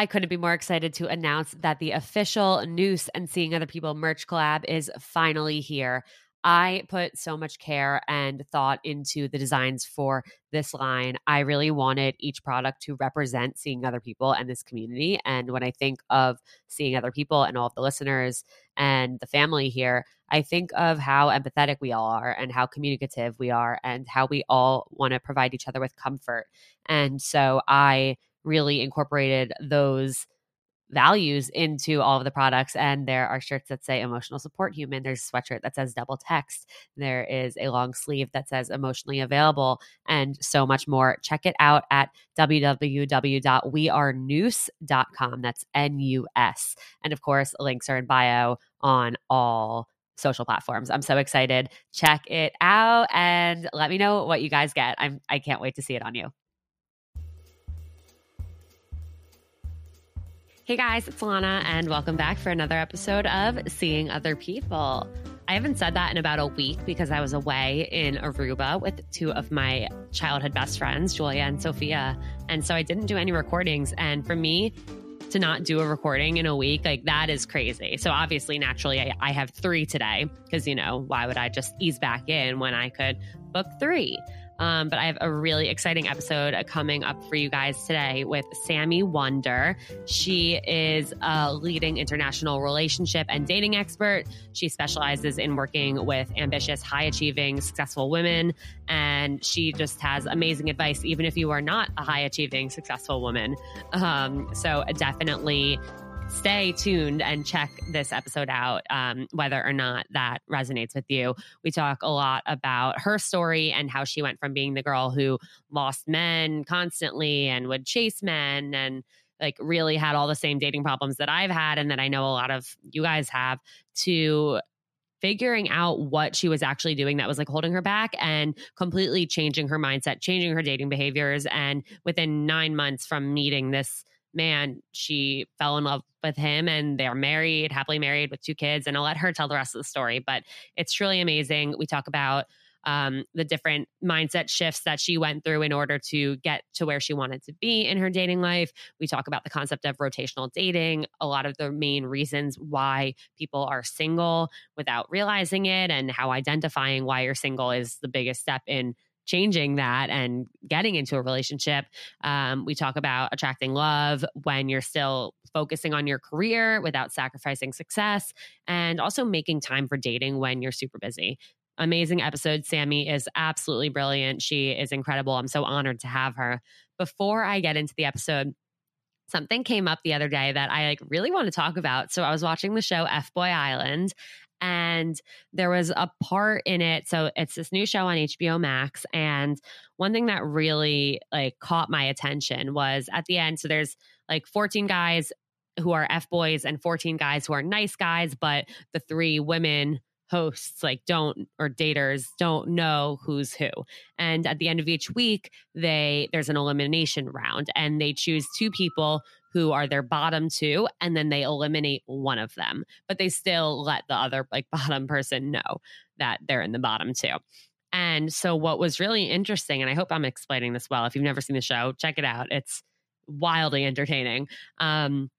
I couldn't be more excited to announce that the official Noose and Seeing Other People merch collab is finally here. I put so much care and thought into the designs for this line. I really wanted each product to represent seeing other people and this community. And when I think of seeing other people and all of the listeners and the family here, I think of how empathetic we all are and how communicative we are and how we all want to provide each other with comfort. And so I really incorporated those values into all of the products. And there are shirts that say emotional support human. There's a sweatshirt that says double text. There is a long sleeve that says emotionally available and so much more. Check it out at www.wearenoose.com. That's N U S. And of course, links are in bio on all social platforms. I'm so excited. Check it out and let me know what you guys get. I'm I can't wait to see it on you. Hey guys, it's Lana, and welcome back for another episode of Seeing Other People. I haven't said that in about a week because I was away in Aruba with two of my childhood best friends, Julia and Sophia. And so I didn't do any recordings. And for me, to not do a recording in a week, like that is crazy. So obviously, naturally, I, I have three today because, you know, why would I just ease back in when I could book three? Um, but I have a really exciting episode coming up for you guys today with Sami Wunder. She is a leading international relationship and dating expert. She specializes in working with ambitious, high achieving, successful women. And she just has amazing advice, even if you are not a high achieving, successful woman. Um, so definitely stay tuned and check this episode out, um, whether or not that resonates with you. We talk a lot about her story and how she went from being the girl who lost men constantly and would chase men and like really had all the same dating problems that I've had and that I know a lot of you guys have to figuring out what she was actually doing that was like holding her back and completely changing her mindset, changing her dating behaviors. And within nine months from meeting this man, she fell in love with him and they're married, happily married with two kids. And I'll let her tell the rest of the story, but it's truly amazing. We talk about um, the different mindset shifts that she went through in order to get to where she wanted to be in her dating life. We talk about the concept of rotational dating, a lot of the main reasons why people are single without realizing it, and how identifying why you're single is the biggest step in changing that and getting into a relationship. Um, we talk about attracting love when you're still focusing on your career without sacrificing success, and also making time for dating when you're super busy. Amazing episode. Sami is absolutely brilliant. She is incredible. I'm so honored to have her. Before I get into the episode, something came up the other day that I like really want to talk about. So I was watching the show F Boy Island and there was a part in it so it's this new show on HBO Max and one thing that really like caught my attention was at the end so there's like 14 guys who are F boys and 14 guys who are nice guys but the three women hosts like don't or daters don't know who's who and at the end of each week they there's an elimination round and they choose two people who are their bottom two and then they eliminate one of them but they still let the other like bottom person know that they're in the bottom two. And so what was really interesting and i hope i'm explaining this well if you've never seen the show check it out. It's wildly entertaining. Um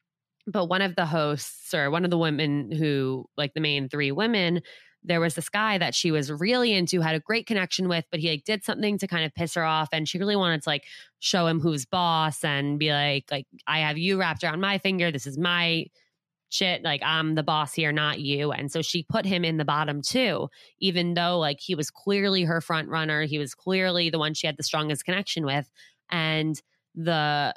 but one of the hosts or one of the women who like the main three women there was this guy that she was really into, had a great connection with, but he like did something to kind of piss her off. And she really wanted to like show him who's boss and be like, like, I have you wrapped around my finger. This is my shit. Like I'm the boss here, not you. And so she put him in the bottom too, even though like he was clearly her front runner. He was clearly the one she had the strongest connection with. And the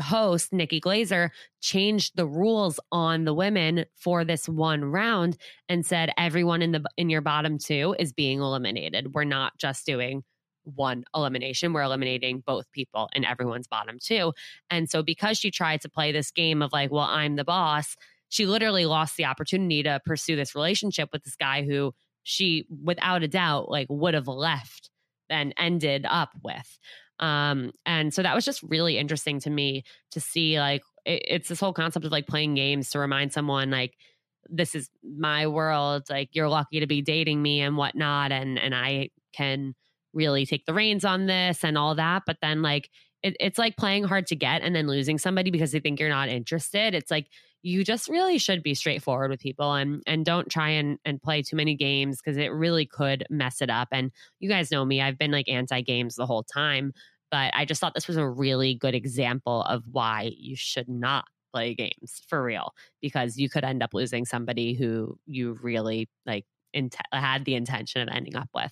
host, Nikki Glaser, changed the rules on the women for this one round and said everyone in the in your bottom two is being eliminated. We're not just doing one elimination. We're eliminating both people in everyone's bottom two. And so because she tried to play this game of like, well, I'm the boss, she literally lost the opportunity to pursue this relationship with this guy who she without a doubt like would have left and ended up with. Um, and so that was just really interesting to me to see like it, it's this whole concept of like playing games to remind someone like this is my world like you're lucky to be dating me and whatnot and and i can really take the reins on this and all that but then like it, it's like playing hard to get and then losing somebody because they think you're not interested. It's like you just really should be straightforward with people and and don't try and and play too many games because it really could mess it up. And you guys know me, I've been like anti games the whole time, but I just thought this was a really good example of why you should not play games for real because you could end up losing somebody who you really like had the intention of ending up with.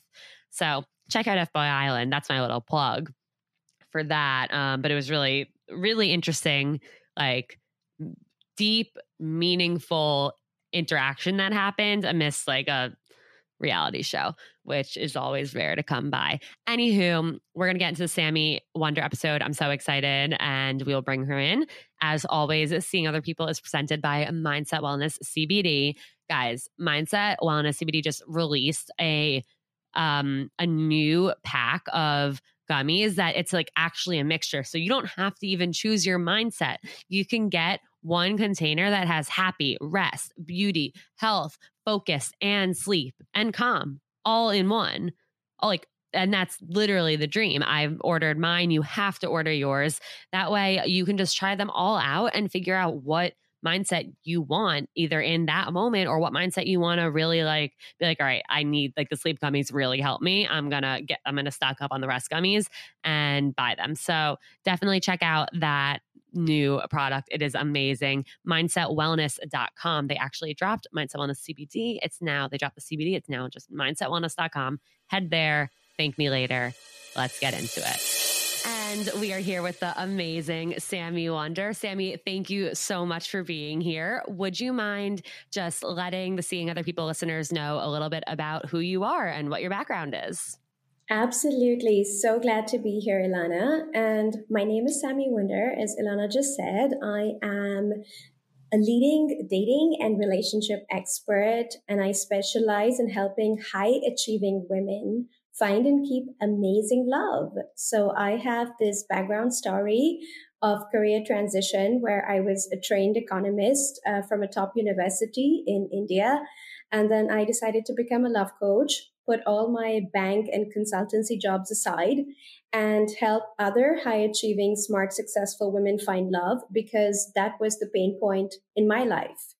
So check out FBoy Island. That's my little plug for that. Um, but it was really, really interesting, like deep, meaningful interaction that happened amidst like a reality show, which is always rare to come by. Anywho, we're going to get into the Sami Wunder episode. I'm so excited and we'll bring her in. As always, Seeing Other People is presented by Mindset Wellness CBD. Guys, Mindset Wellness CBD just released a um a new pack of gummies that it's like actually a mixture. So you don't have to even choose your mindset. You can get one container that has happy, rest, beauty, health, focus, and sleep and calm all in one. All like and that's literally the dream. I've ordered mine. You have to order yours. That way you can just try them all out and figure out what mindset you want either in that moment or what mindset you want to really like be like all right i need like the sleep gummies really help me i'm gonna get i'm gonna stock up on the rest gummies and buy them so definitely check out that new uh, product. It is amazing. mindsetwellness.com they actually dropped mindset wellness cbd it's now they dropped the cbd it's now just mindsetwellness.com head there. Thank me later. Let's get into it. And we are here with the amazing Sami Wunder. Sami, thank you so much for being here. Would you mind just letting the Seeing Other People listeners know a little bit about who you are and what your background is? Absolutely. So glad to be here, Ilana. And my name is Sami Wunder. As Ilana just said, I am a leading dating and relationship expert, and I specialize in helping high achieving women find and keep amazing love. So I have this background story of career transition where I was a trained economist uh, from a top university in India. And then I decided to become a love coach, put all my bank and consultancy jobs aside and help other high achieving, smart, successful women find love because that was the pain point in my life.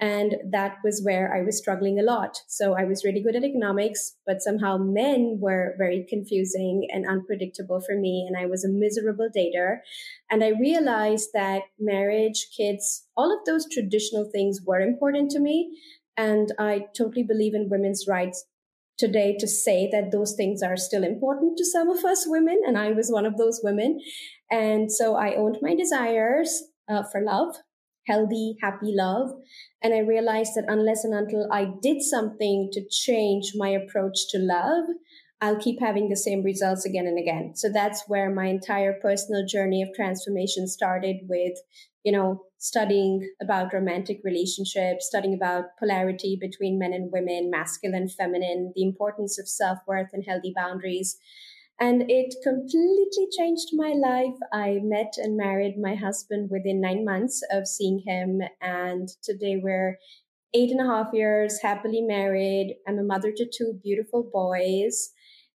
And that was where I was struggling a lot. So I was really good at economics, but somehow men were very confusing and unpredictable for me. And I was a miserable dater. And I realized that marriage, kids, all of those traditional things were important to me. And I totally believe in women's rights today to say that those things are still important to some of us women. And I was one of those women. And so I owned my desires uh, for love healthy, happy love. And I realized that unless and until I did something to change my approach to love, I'll keep having the same results again and again. So that's where my entire personal journey of transformation started with, you know, studying about romantic relationships, studying about polarity between men and women, masculine, feminine, the importance of self worth and healthy boundaries. And it completely changed my life. I met and married my husband within nine months of seeing him. And today we're eight and a half years happily married. I'm a mother to two beautiful boys.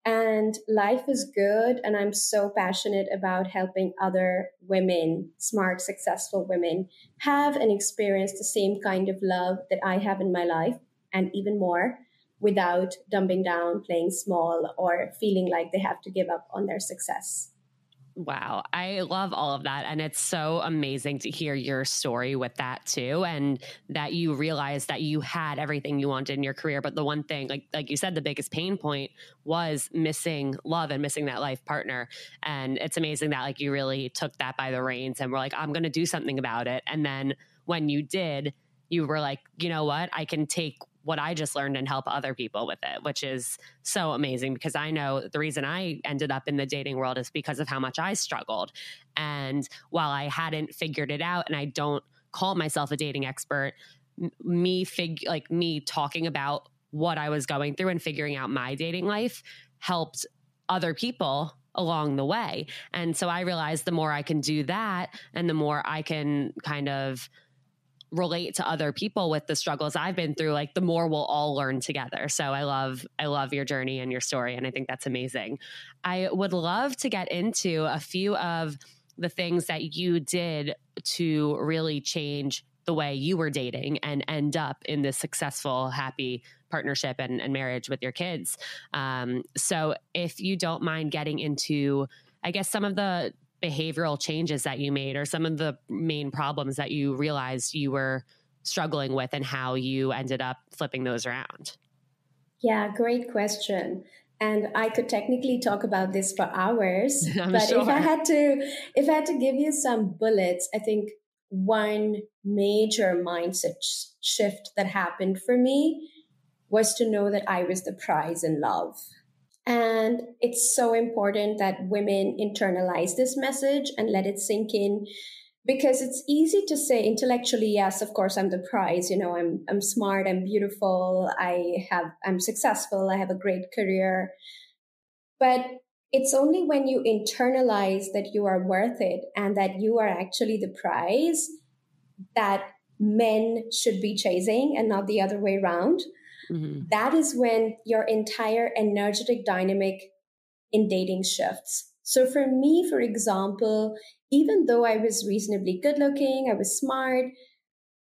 And life is good. And I'm so passionate about helping other women, smart, successful women, have and experience the same kind of love that I have in my life and even more without dumbing down, playing small, or feeling like they have to give up on their success. Wow. I love all of that. And it's so amazing to hear your story with that too. And that you realized that you had everything you wanted in your career. But the one thing, like like you said, the biggest pain point was missing love and missing that life partner. And it's amazing that like you really took that by the reins and were like, I'm gonna do something about it. And then when you did, you were like, you know what? I can take what I just learned and help other people with it, which is so amazing because I know the reason I ended up in the dating world is because of how much I struggled. And while I hadn't figured it out and I don't call myself a dating expert, me fig like me talking about what I was going through and figuring out my dating life helped other people along the way. And so I realized the more I can do that and the more I can kind of relate to other people with the struggles I've been through, like the more we'll all learn together. So I love, I love your journey and your story. And I think that's amazing. I would love to get into a few of the things that you did to really change the way you were dating and end up in this successful, happy partnership and, and marriage with your kids. Um, so if you don't mind getting into, I guess, some of the behavioral changes that you made or some of the main problems that you realized you were struggling with and how you ended up flipping those around? Yeah, great question. And I could technically talk about this for hours, but sure. if I had to if I had to give you some bullets, I think one major mindset sh- shift that happened for me was to know that I was the prize in love. And it's so important that women internalize this message and let it sink in because it's easy to say intellectually yes of course i'm the prize you know i'm i'm smart i'm beautiful i have i'm successful i have a great career. But it's only when you internalize that you are worth it and that you are actually the prize that men should be chasing and not the other way around mm-hmm. that is when your entire energetic dynamic in dating shifts. So for me, for example, even though I was reasonably good looking, I was smart,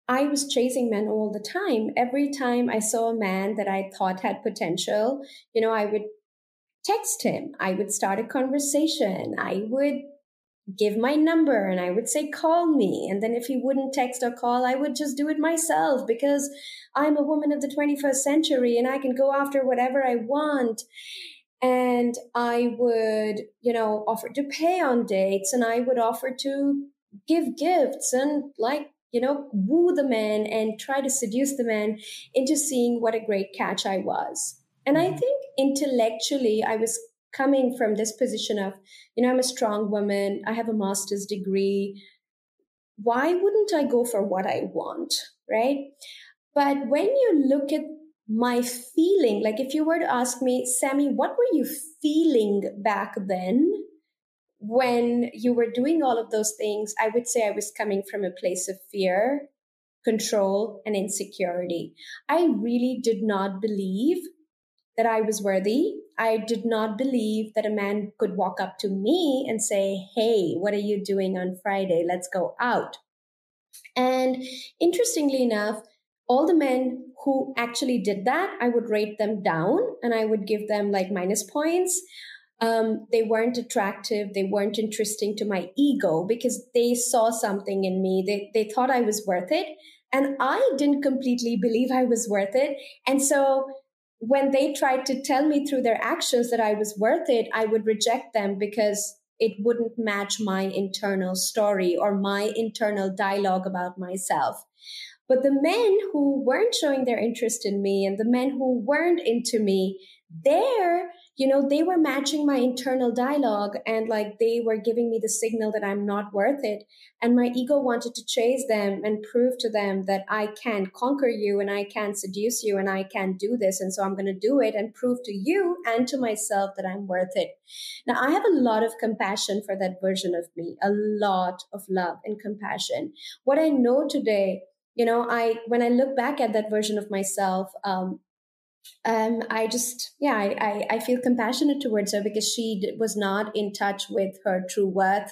I was chasing men all the time. Every time I saw a man that I thought had potential, you know, I would text him. I would start a conversation. I would give my number and I would say, call me. And then if he wouldn't text or call, I would just do it myself because I'm a woman of the 21st century and I can go after whatever I want. And I would, you know, offer to pay on dates and I would offer to give gifts and like, you know, woo the man and try to seduce the man into seeing what a great catch I was. And I mm-hmm. think intellectually, I was coming from this position of, you know, I'm a strong woman, I have a master's degree. Why wouldn't I go for what I want? Right. But when you look at my feeling, like if you were to ask me, Sami, what were you feeling back then when you were doing all of those things? I would say I was coming from a place of fear, control, and insecurity. I really did not believe that I was worthy. I did not believe that a man could walk up to me and say, Hey, what are you doing on Friday? Let's go out. And interestingly enough, all the men who actually did that, I would rate them down and I would give them like minus points. Um, they weren't attractive. They weren't interesting to my ego because they saw something in me. They, they thought I was worth it. And I didn't completely believe I was worth it. And so when they tried to tell me through their actions that I was worth it, I would reject them because it wouldn't match my internal story or my internal dialogue about myself. But the men who weren't showing their interest in me and the men who weren't into me, there you know, they were matching my internal dialogue and like they were giving me the signal that I'm not worth it. And my ego wanted to chase them and prove to them that I can conquer you and I can seduce you and I can do this. And so I'm going to do it and prove to you and to myself that I'm worth it. Now, I have a lot of compassion for that version of me, a lot of love and compassion. What I know today, you know, I, when I look back at that version of myself, um, um, I just, yeah, I, I, I, feel compassionate towards her because she was not in touch with her true worth.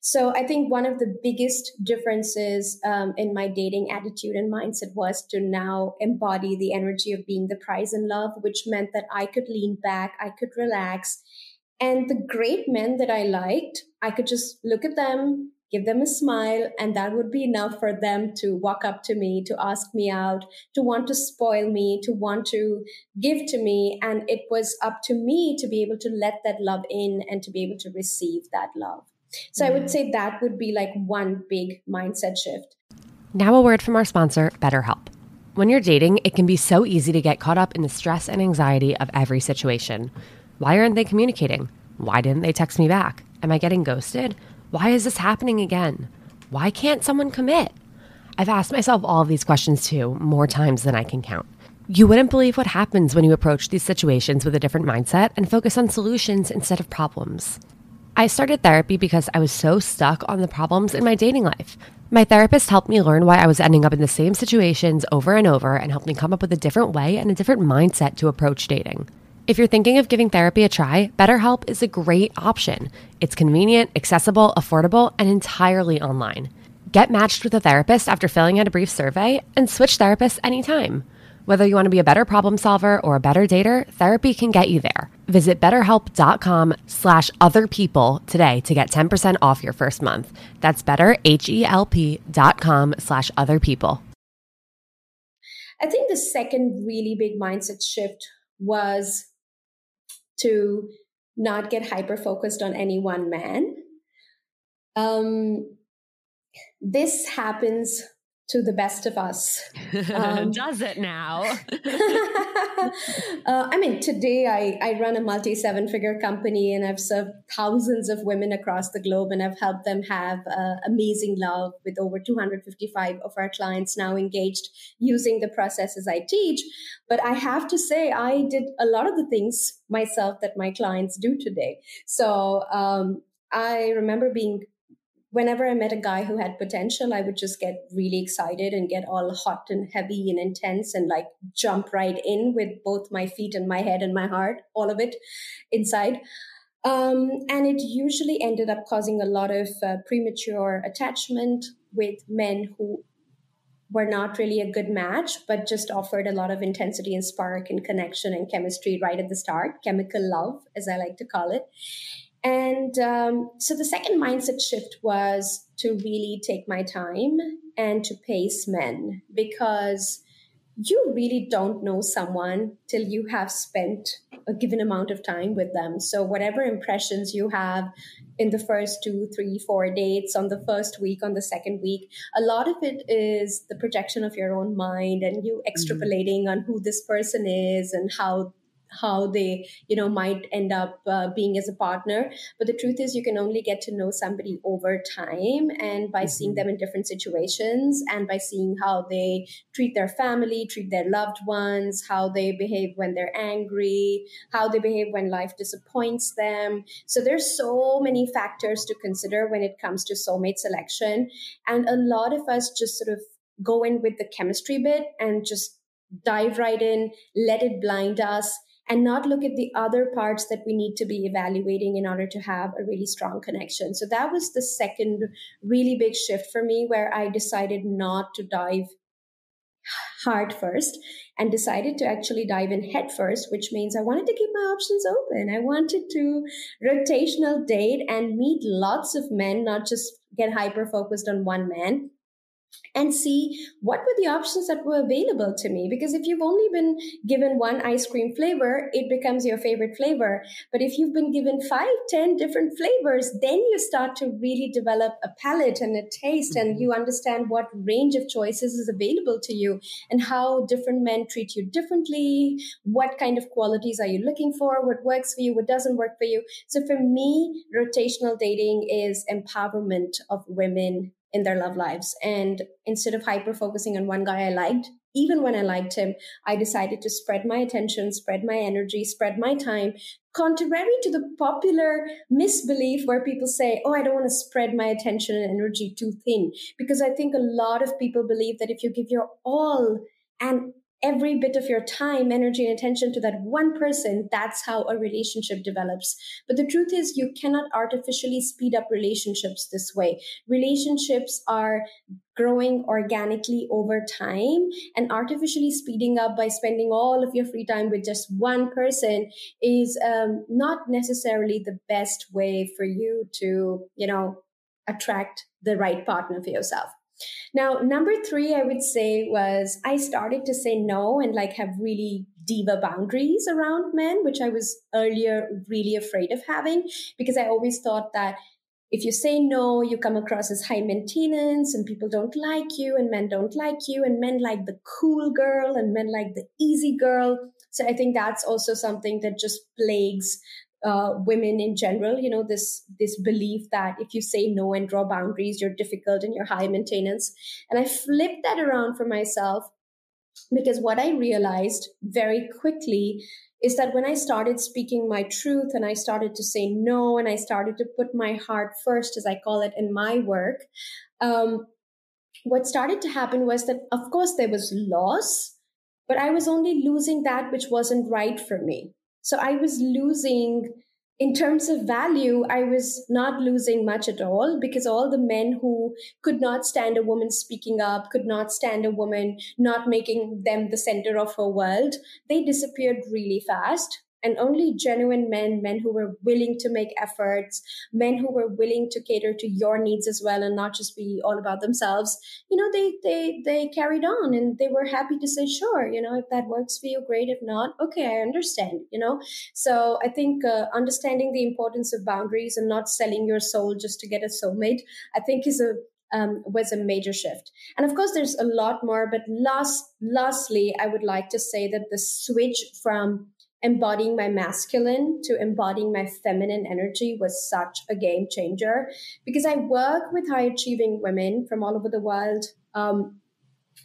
So I think one of the biggest differences um, in my dating attitude and mindset was to now embody the energy of being the prize in love, which meant that I could lean back, I could relax. And the great men that I liked, I could just look at them, give them a smile, and that would be enough for them to walk up to me, to ask me out, to want to spoil me, to want to give to me. And it was up to me to be able to let that love in and to be able to receive that love. So mm I would mm. say that would be like one big mindset shift. Now, a word from our sponsor, BetterHelp. When you're dating, it can be so easy to get caught up in the stress and anxiety of every situation. Why aren't they communicating? Why didn't they text me back? Am I getting ghosted? Why is this happening again? Why can't someone commit? I've asked myself all these questions too, more times than I can count. You wouldn't believe what happens when you approach these situations with a different mindset and focus on solutions instead of problems. I started therapy because I was so stuck on the problems in my dating life. My therapist helped me learn why I was ending up in the same situations over and over and helped me come up with a different way and a different mindset to approach dating. If you're thinking of giving therapy a try, BetterHelp is a great option. It's convenient, accessible, affordable, and entirely online. Get matched with a therapist after filling out a brief survey and switch therapists anytime. Whether you want to be a better problem solver or a better dater, therapy can get you there. Visit betterhelp.com slash other people today to get 10% off your first month. That's betterhelp.com slash other people. I think the second really big mindset shift was to not get hyper focused on any one man. Um, this happens to the best of us. Um, Does it now? uh, I mean, today I, I run a multi seven figure company and I've served thousands of women across the globe and I've helped them have uh, amazing love with over 255 of our clients now engaged using the processes I teach. But I have to say, I did a lot of the things myself that my clients do today. So um, I remember being whenever I met a guy who had potential, I would just get really excited and get all hot and heavy and intense and like jump right in with both my feet and my head and my heart, all of it inside. Um, and it usually ended up causing a lot of uh, premature attachment with men who were not really a good match, but just offered a lot of intensity and spark and connection and chemistry right at the start, chemical love, as I like to call it. And um, so the second mindset shift was to really take my time and to pace men because you really don't know someone till you have spent a given amount of time with them. So, whatever impressions you have in the first two, three, four dates, on the first week, on the second week, a lot of it is the projection of your own mind and you mm-hmm. extrapolating mm-hmm. on who this person is and how how they you know might end up uh, being as a partner. But the truth is you can only get to know somebody over time and by mm-hmm. seeing them in different situations and by seeing how they treat their family treat their loved ones how they behave when they're angry how they behave when life disappoints them. So there's so many factors to consider when it comes to soulmate selection. And a lot of us just sort of go in with the chemistry bit and just dive right in let it blind us and not look at the other parts that we need to be evaluating in order to have a really strong connection. So that was the second really big shift for me where I decided not to dive hard first and decided to actually dive in head first, which means I wanted to keep my options open. I wanted to rotational date and meet lots of men, not just get hyper focused on one man and see what were the options that were available to me. Because if you've only been given one ice cream flavor, it becomes your favorite flavor. But if you've been given five, ten different flavors, then you start to really develop a palate and a taste, and mm-hmm. you understand what range of choices is available to you and how different men treat you differently. What kind of qualities are you looking for? What works for you? What doesn't work for you? So for me, rotational dating is empowerment of women in their love lives. And instead of hyper focusing on one guy I liked, even when I liked him, I decided to spread my attention, spread my energy, spread my time, contrary to the popular misbelief where people say, Oh, I don't want to spread my attention and energy too thin. Because I think a lot of people believe that if you give your all and every bit of your time, energy, and attention to that one person, that's how a relationship develops. But the truth is, you cannot artificially speed up relationships this way. Relationships are growing organically over time and artificially speeding up by spending all of your free time with just one person is um, not necessarily the best way for you to, you know, attract the right partner for yourself. Now, number three, I would say was I started to say no and like have really diva boundaries around men, which I was earlier really afraid of having because I always thought that if you say no, you come across as high maintenance and people don't like you and men don't like you and men like the cool girl and men like the easy girl. So I think that's also something that just plagues uh, women in general you know this this belief that if you say no and draw boundaries you're difficult and you're high maintenance and i flipped that around for myself because what i realized very quickly is that when i started speaking my truth and i started to say no and i started to put my heart first as i call it in my work um, what started to happen was that, of course, there was loss, but I was only losing that which wasn't right for me. So I was losing in terms of value, I was not losing much at all because all the men who could not stand a woman speaking up, could not stand a woman not making them the center of her world, they disappeared really fast and only genuine men men who were willing to make efforts men who were willing to cater to your needs as well and not just be all about themselves you know they they they carried on and they were happy to say sure you know if that works for you great if not okay i understand you know so i think uh, understanding the importance of boundaries and not selling your soul just to get a soulmate i think is a um, was a major shift. And of course, there's a lot more, but last, lastly, I would like to say that the switch from embodying my masculine to embodying my feminine energy was such a game changer because I work with high achieving women from all over the world. Um,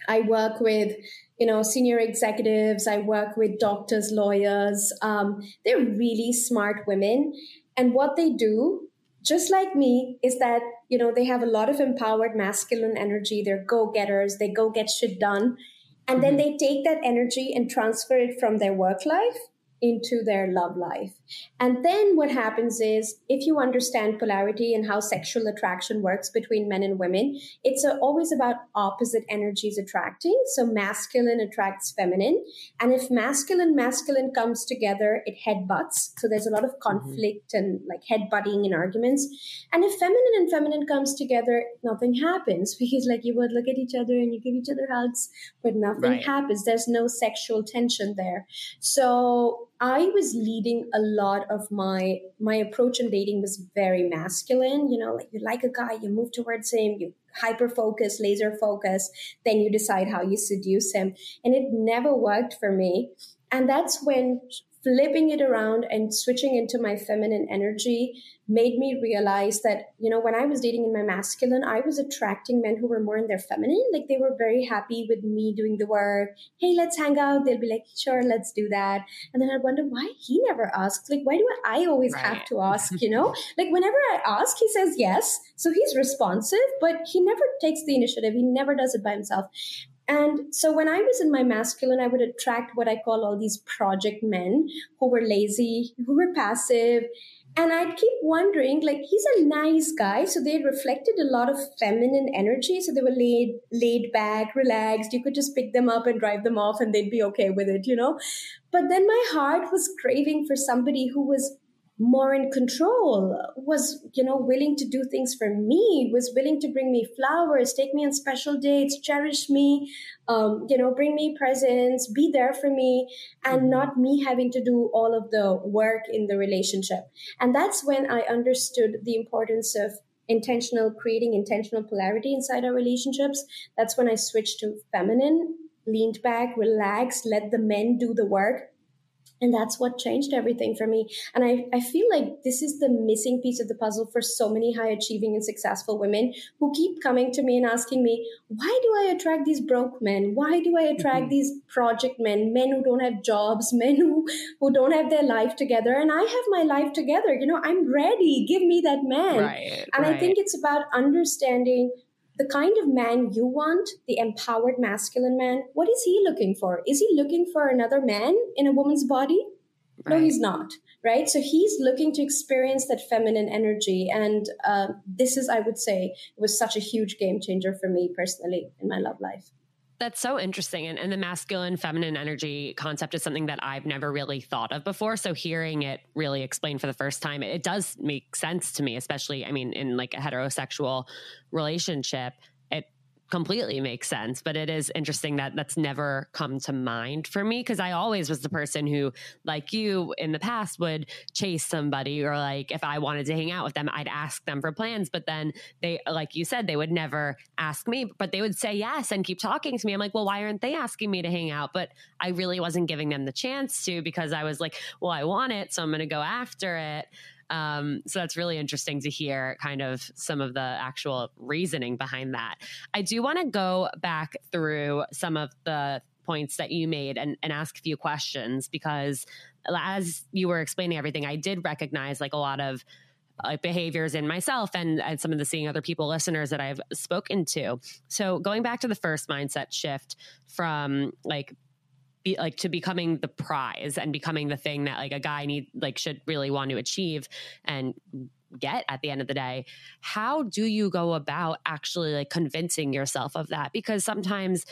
I work with, you know, senior executives. I work with doctors, lawyers. Um, they're really smart women. And what they do, just like me, is that, you know, they have a lot of empowered masculine energy. They're go getters. They go get shit done. And mm-hmm. then they take that energy and transfer it from their work life into their love life. And then what happens is if you understand polarity and how sexual attraction works between men and women, it's always about opposite energies attracting. So masculine attracts feminine. And if masculine masculine comes together, it headbutts. So there's a lot of mm-hmm. conflict mm-hmm. and like headbutting and arguments. And if feminine and feminine comes together, nothing happens because like you would look at each other and you give each other hugs, but nothing right. happens. There's no sexual tension there. So I was leading a lot of my my approach in dating was very masculine. You know, like you like a guy, you move towards him, you hyper focus, laser focus, then you decide how you seduce him. And it never worked for me. And that's when flipping it around and switching into my feminine energy made me realize that, you know, when I was dating in my masculine, I was attracting men who were more in their feminine. Like they were very happy with me doing the work. Hey, let's hang out. They'll be like, sure, let's do that. And then I'd wonder why he never asks. Like, why do I always right. have to ask, you know? like whenever I ask, he says yes. So he's responsive, but he never takes the initiative. He never does it by himself. And so when I was in my masculine, I would attract what I call all these project men who were lazy, who were passive. And I'd keep wondering, like, he's a nice guy. So they reflected a lot of feminine energy. So they were laid, laid back, relaxed. You could just pick them up and drive them off and they'd be okay with it, you know? But then my heart was craving for somebody who was more in control was you know willing to do things for me was willing to bring me flowers take me on special dates cherish me um, you know bring me presents be there for me and mm-hmm. not me having to do all of the work in the relationship. And that's when i understood the importance of intentional creating intentional polarity inside our relationships. That's when i switched to feminine leaned back relaxed let the men do the work and that's what changed everything for me. And I, I feel like this is the missing piece of the puzzle for so many high achieving and successful women who keep coming to me and asking me, why do I attract these broke men? Why do I attract mm-hmm. these project men, men who don't have jobs, men who, who don't have their life together? And I have my life together. You know, I'm ready. Give me that man. Right, and right. I think it's about understanding the kind of man you want, the empowered masculine man, what is he looking for? Is he looking for another man in a woman's body? Right. No, he's not. Right. So he's looking to experience that feminine energy. And uh, this is, I would say, was such a huge game changer for me personally in my love life. That's so interesting. And, and, the masculine feminine energy concept is something that I've never really thought of before. So hearing it really explained for the first time, it, it does make sense to me, especially, I mean, in like a heterosexual relationship completely makes sense but it is interesting that that's never come to mind for me because i always was the person who like you in the past would chase somebody or like if i wanted to hang out with them i'd ask them for plans but then they like you said they would never ask me but they would say yes and keep talking to me. I'm like well why aren't they asking me to hang out? But i really wasn't giving them the chance to because i was like well i want it so i'm going to go after it um, so that's really interesting to hear kind of some of the actual reasoning behind that. I do want to go back through some of the points that you made and, and ask a few questions because as you were explaining everything, I did recognize like a lot of like behaviors in myself and, and some of the seeing other people listeners that I've spoken to. So going back to the first mindset shift from like be like to becoming the prize and becoming the thing that like a guy need like should really want to achieve and get at the end of the day how do you go about actually like convincing yourself of that? Because sometimes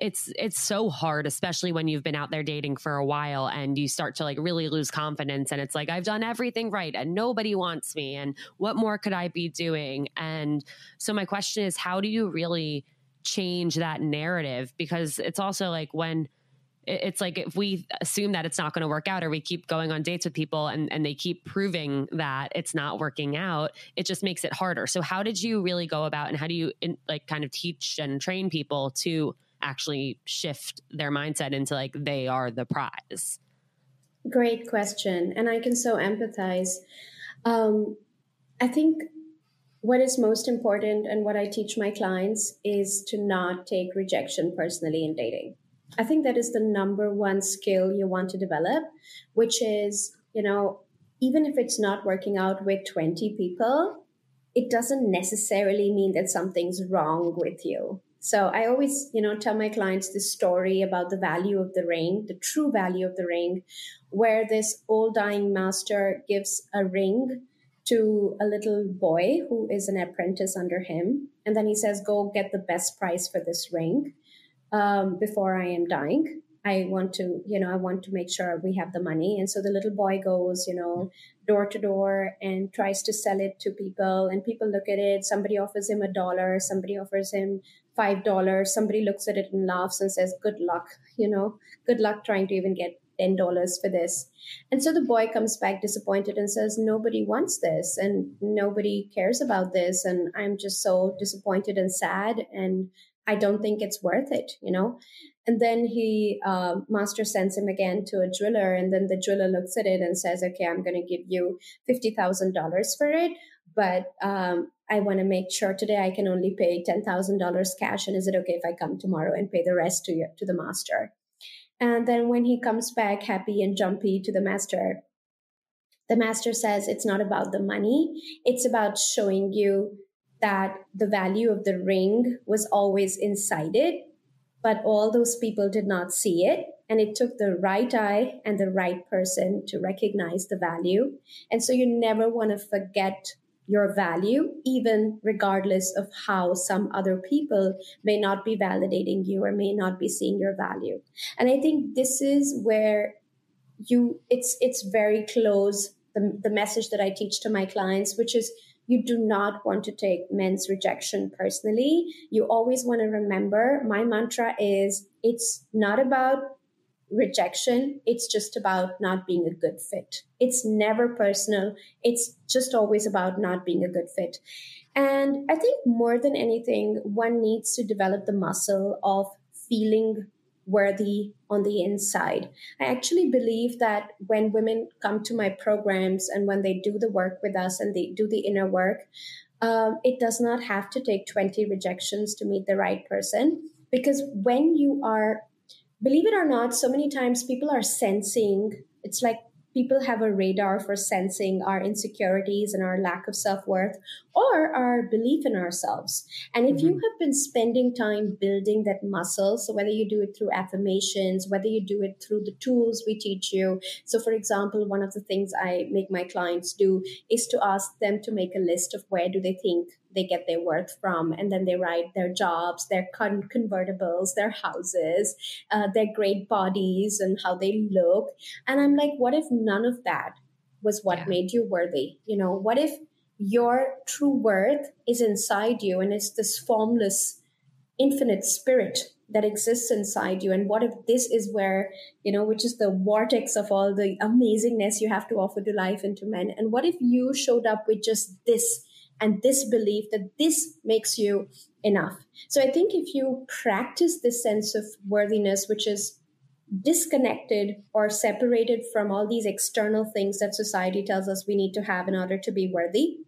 it's it's so hard especially when you've been out there dating for a while and you start to like really lose confidence and it's like I've done everything right and nobody wants me and what more could I be doing? And so my question is how do you really change that narrative? Because it's also like when it's like if we assume that it's not going to work out or we keep going on dates with people and, and they keep proving that it's not working out it just makes it harder. So how did you really go about and how do you in, like kind of teach and train people to actually shift their mindset into like they are the prize? Great question and i can so empathize. Um, i think what is most important and what i teach my clients is to not take rejection personally in dating I think that is the number one skill you want to develop, which is, you know, even if it's not working out with 20 people, it doesn't necessarily mean that something's wrong with you. So I always, you know, tell my clients this story about the value of the ring, the true value of the ring, where this old dying master gives a ring to a little boy who is an apprentice under him. And then he says, Go get the best price for this ring um, before I am dying. I want to, you know, I want to make sure we have the money. And so the little boy goes, you know, door to door and tries to sell it to people. And people look at it. Somebody offers him a dollar. Somebody offers him five dollars. Somebody looks at it and laughs and says, "Good luck," you know, good luck trying to even get ten dollars for this. And so the boy comes back disappointed and says, "Nobody wants this, and nobody cares about this, and I'm just so disappointed and sad." And I don't think it's worth it, you know? And then he, uh, master sends him again to a driller. And then the driller looks at it and says, okay, I'm going to give you $50,000 for it. But um, I want to make sure today I can only pay $10,000 cash. And is it okay if I come tomorrow and pay the rest to, your, to the master? And then when he comes back happy and jumpy to the master, the master says it's not about the money. It's about showing you that the value of the ring was always inside it, but all those people did not see it. And it took the right eye and the right person to recognize the value. And so you never want to forget your value, even regardless of how some other people may not be validating you or may not be seeing your value. And I think this is where you, it's, it's very close. The, the message that I teach to my clients, which is you do not want to take men's rejection personally. You always want to remember my mantra is it's not about rejection. It's just about not being a good fit. It's never personal. It's just always about not being a good fit. And I think more than anything, one needs to develop the muscle of feeling worthy on the inside. I actually believe that when women come to my programs and when they do the work with us and they do the inner work, um, it does not have to take 20 rejections to meet the right person. Because when you are, believe it or not, so many times people are sensing, it's like people have a radar for sensing our insecurities and our lack of self worth or our belief in ourselves. And if mm-hmm. you have been spending time building that muscle, so whether you do it through affirmations, whether you do it through the tools we teach you. So, for example, one of the things I make my clients do is to ask them to make a list of where do they think they get their worth from. And then they write their jobs, their con- convertibles, their houses, uh, their great bodies, and how they look. And I'm like, what if none of that was what yeah. made you worthy? You know, what if your true worth is inside you and it's this formless, infinite spirit that exists inside you and what if this is where you know which is the vortex of all the amazingness you have to offer to life and to men and what if you showed up with just this and this belief that this makes you enough. So I think if you practice this sense of worthiness, which is disconnected or separated from all these external things that society tells us we need to have in order to be worthy,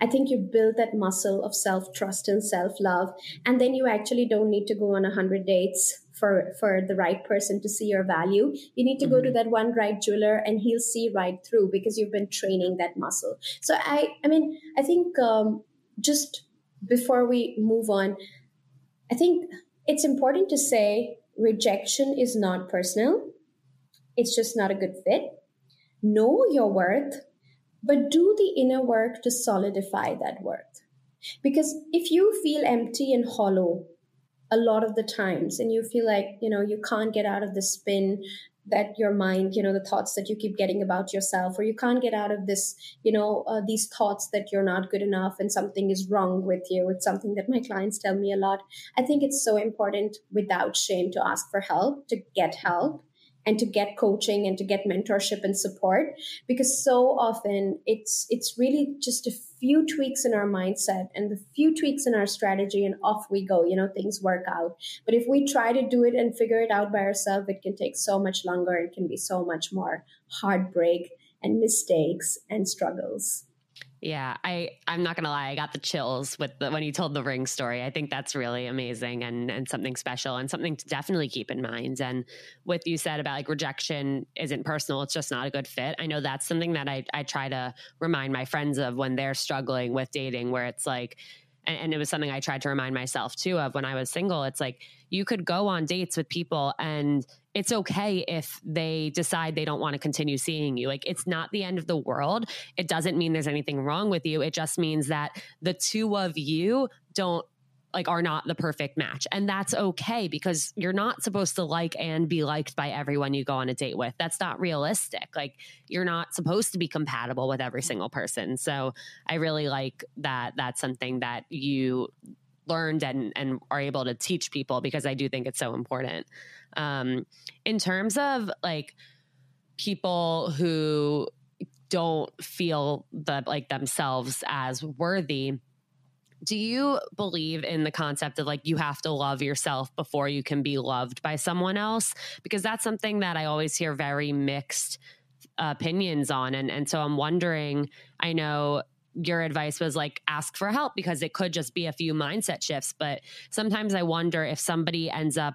I think you build that muscle of self trust and self love. And then you actually don't need to go on 100 dates for for the right person to see your value you need to mm-hmm. go to mm-hmm. that one right jeweler and he'll see right through because you've been training that muscle so i i mean i think um, just before we move on i think it's important to say rejection is not personal it's just not a good fit know your worth but do the inner work to solidify that worth because if you feel empty and hollow a lot of the times and you feel like you know you can't get out of the spin that your mind you know the thoughts that you keep getting about yourself or you can't get out of this you know uh, these thoughts that you're not good enough and something is wrong with you. It's something that my clients tell me a lot. I think it's so important without shame to ask for help to get help and to get coaching and to get mentorship and support because so often it's it's really just a few tweaks in our mindset and the few tweaks in our strategy and off we go you know things work out. But if we try to do it and figure it out by ourselves it can take so much longer it can be so much more heartbreak and mistakes and struggles yeah, I I'm not gonna lie, I got the chills with the, when you told the ring story. I think that's really amazing and and something special and something to definitely keep in mind. And what you said about like rejection isn't personal; it's just not a good fit. I know that's something that I I try to remind my friends of when they're struggling with dating, where it's like and, and, it was something I tried to remind myself too of when I was single. It's like you could go on dates with people and it's okay if they decide they don't want to continue seeing you. Like it's not the end of the world. It doesn't mean there's anything wrong with you. It just means that the two of you don't like are not the perfect match. And that's okay because you're not supposed to like and be liked by everyone you go on a date with. That's not realistic. Like you're not supposed to be compatible with every single person. So I really like that that's something that you learned and and are able to teach people because I do think it's so important. Um in terms of like people who don't feel that like themselves as worthy do you believe in the concept of like you have to love yourself before you can be loved by someone else? Because that's something that I always hear very mixed uh, opinions on. And, and so I'm wondering, I know your advice was like ask for help because it could just be a few mindset shifts. But sometimes I wonder if somebody ends up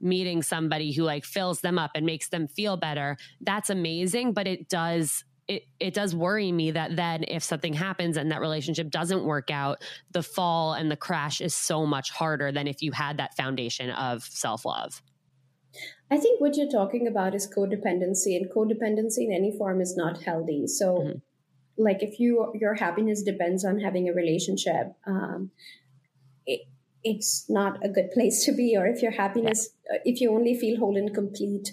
meeting somebody who like fills them up and makes them feel better, that's amazing. But it does it, it does worry me that then if something happens and that relationship doesn't work out, the fall and the crash is so much harder than if you had that foundation of self love. I think what you're talking about is codependency, and codependency in any form is not healthy. So, mm-hmm. like if you your happiness depends on having a relationship, um, it, it's not a good place to be. Or if your happiness, yeah. if you only feel whole and complete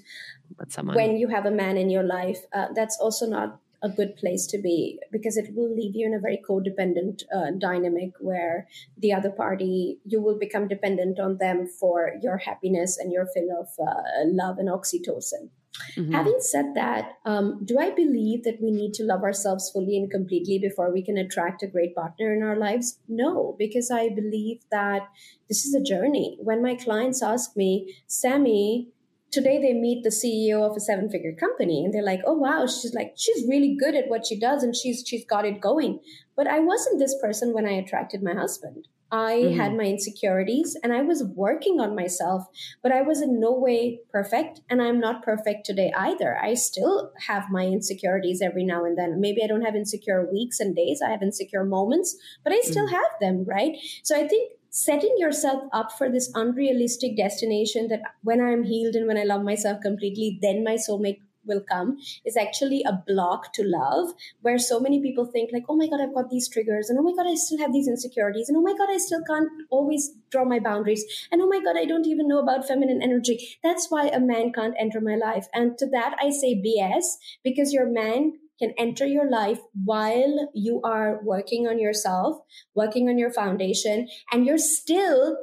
when you have a man in your life, uh, that's also not a good place to be because it will leave you in a very codependent uh, dynamic where the other party you will become dependent on them for your happiness and your fill of uh, love and oxytocin. Mm-hmm. having said that um, do i believe that we need to love ourselves fully and completely before we can attract a great partner in our lives? No because i believe that this is a journey. When my clients ask me Sami today they meet the CEO of a seven figure company and they're like, oh wow, she's like, she's really good at what she does and she's she's got it going. But I wasn't this person when I attracted my husband. I mm-hmm. had my insecurities and I was working on myself, but I was in no way perfect. And I'm not perfect today either. I still have my insecurities every now and then. Maybe I don't have insecure weeks and days, I have insecure moments, but I still mm-hmm. have them, right? So I think setting yourself up for this unrealistic destination that when I'm healed and when I love myself completely, then my soulmate will come is actually a block to love where so many people think like oh my god i've got these triggers and oh my god i still have these insecurities and oh my god i still can't always draw my boundaries and oh my god i don't even know about feminine energy. That's why a man can't enter my life. And to that i say bs because your man can enter your life while you are working on yourself, working on your foundation, and you're still,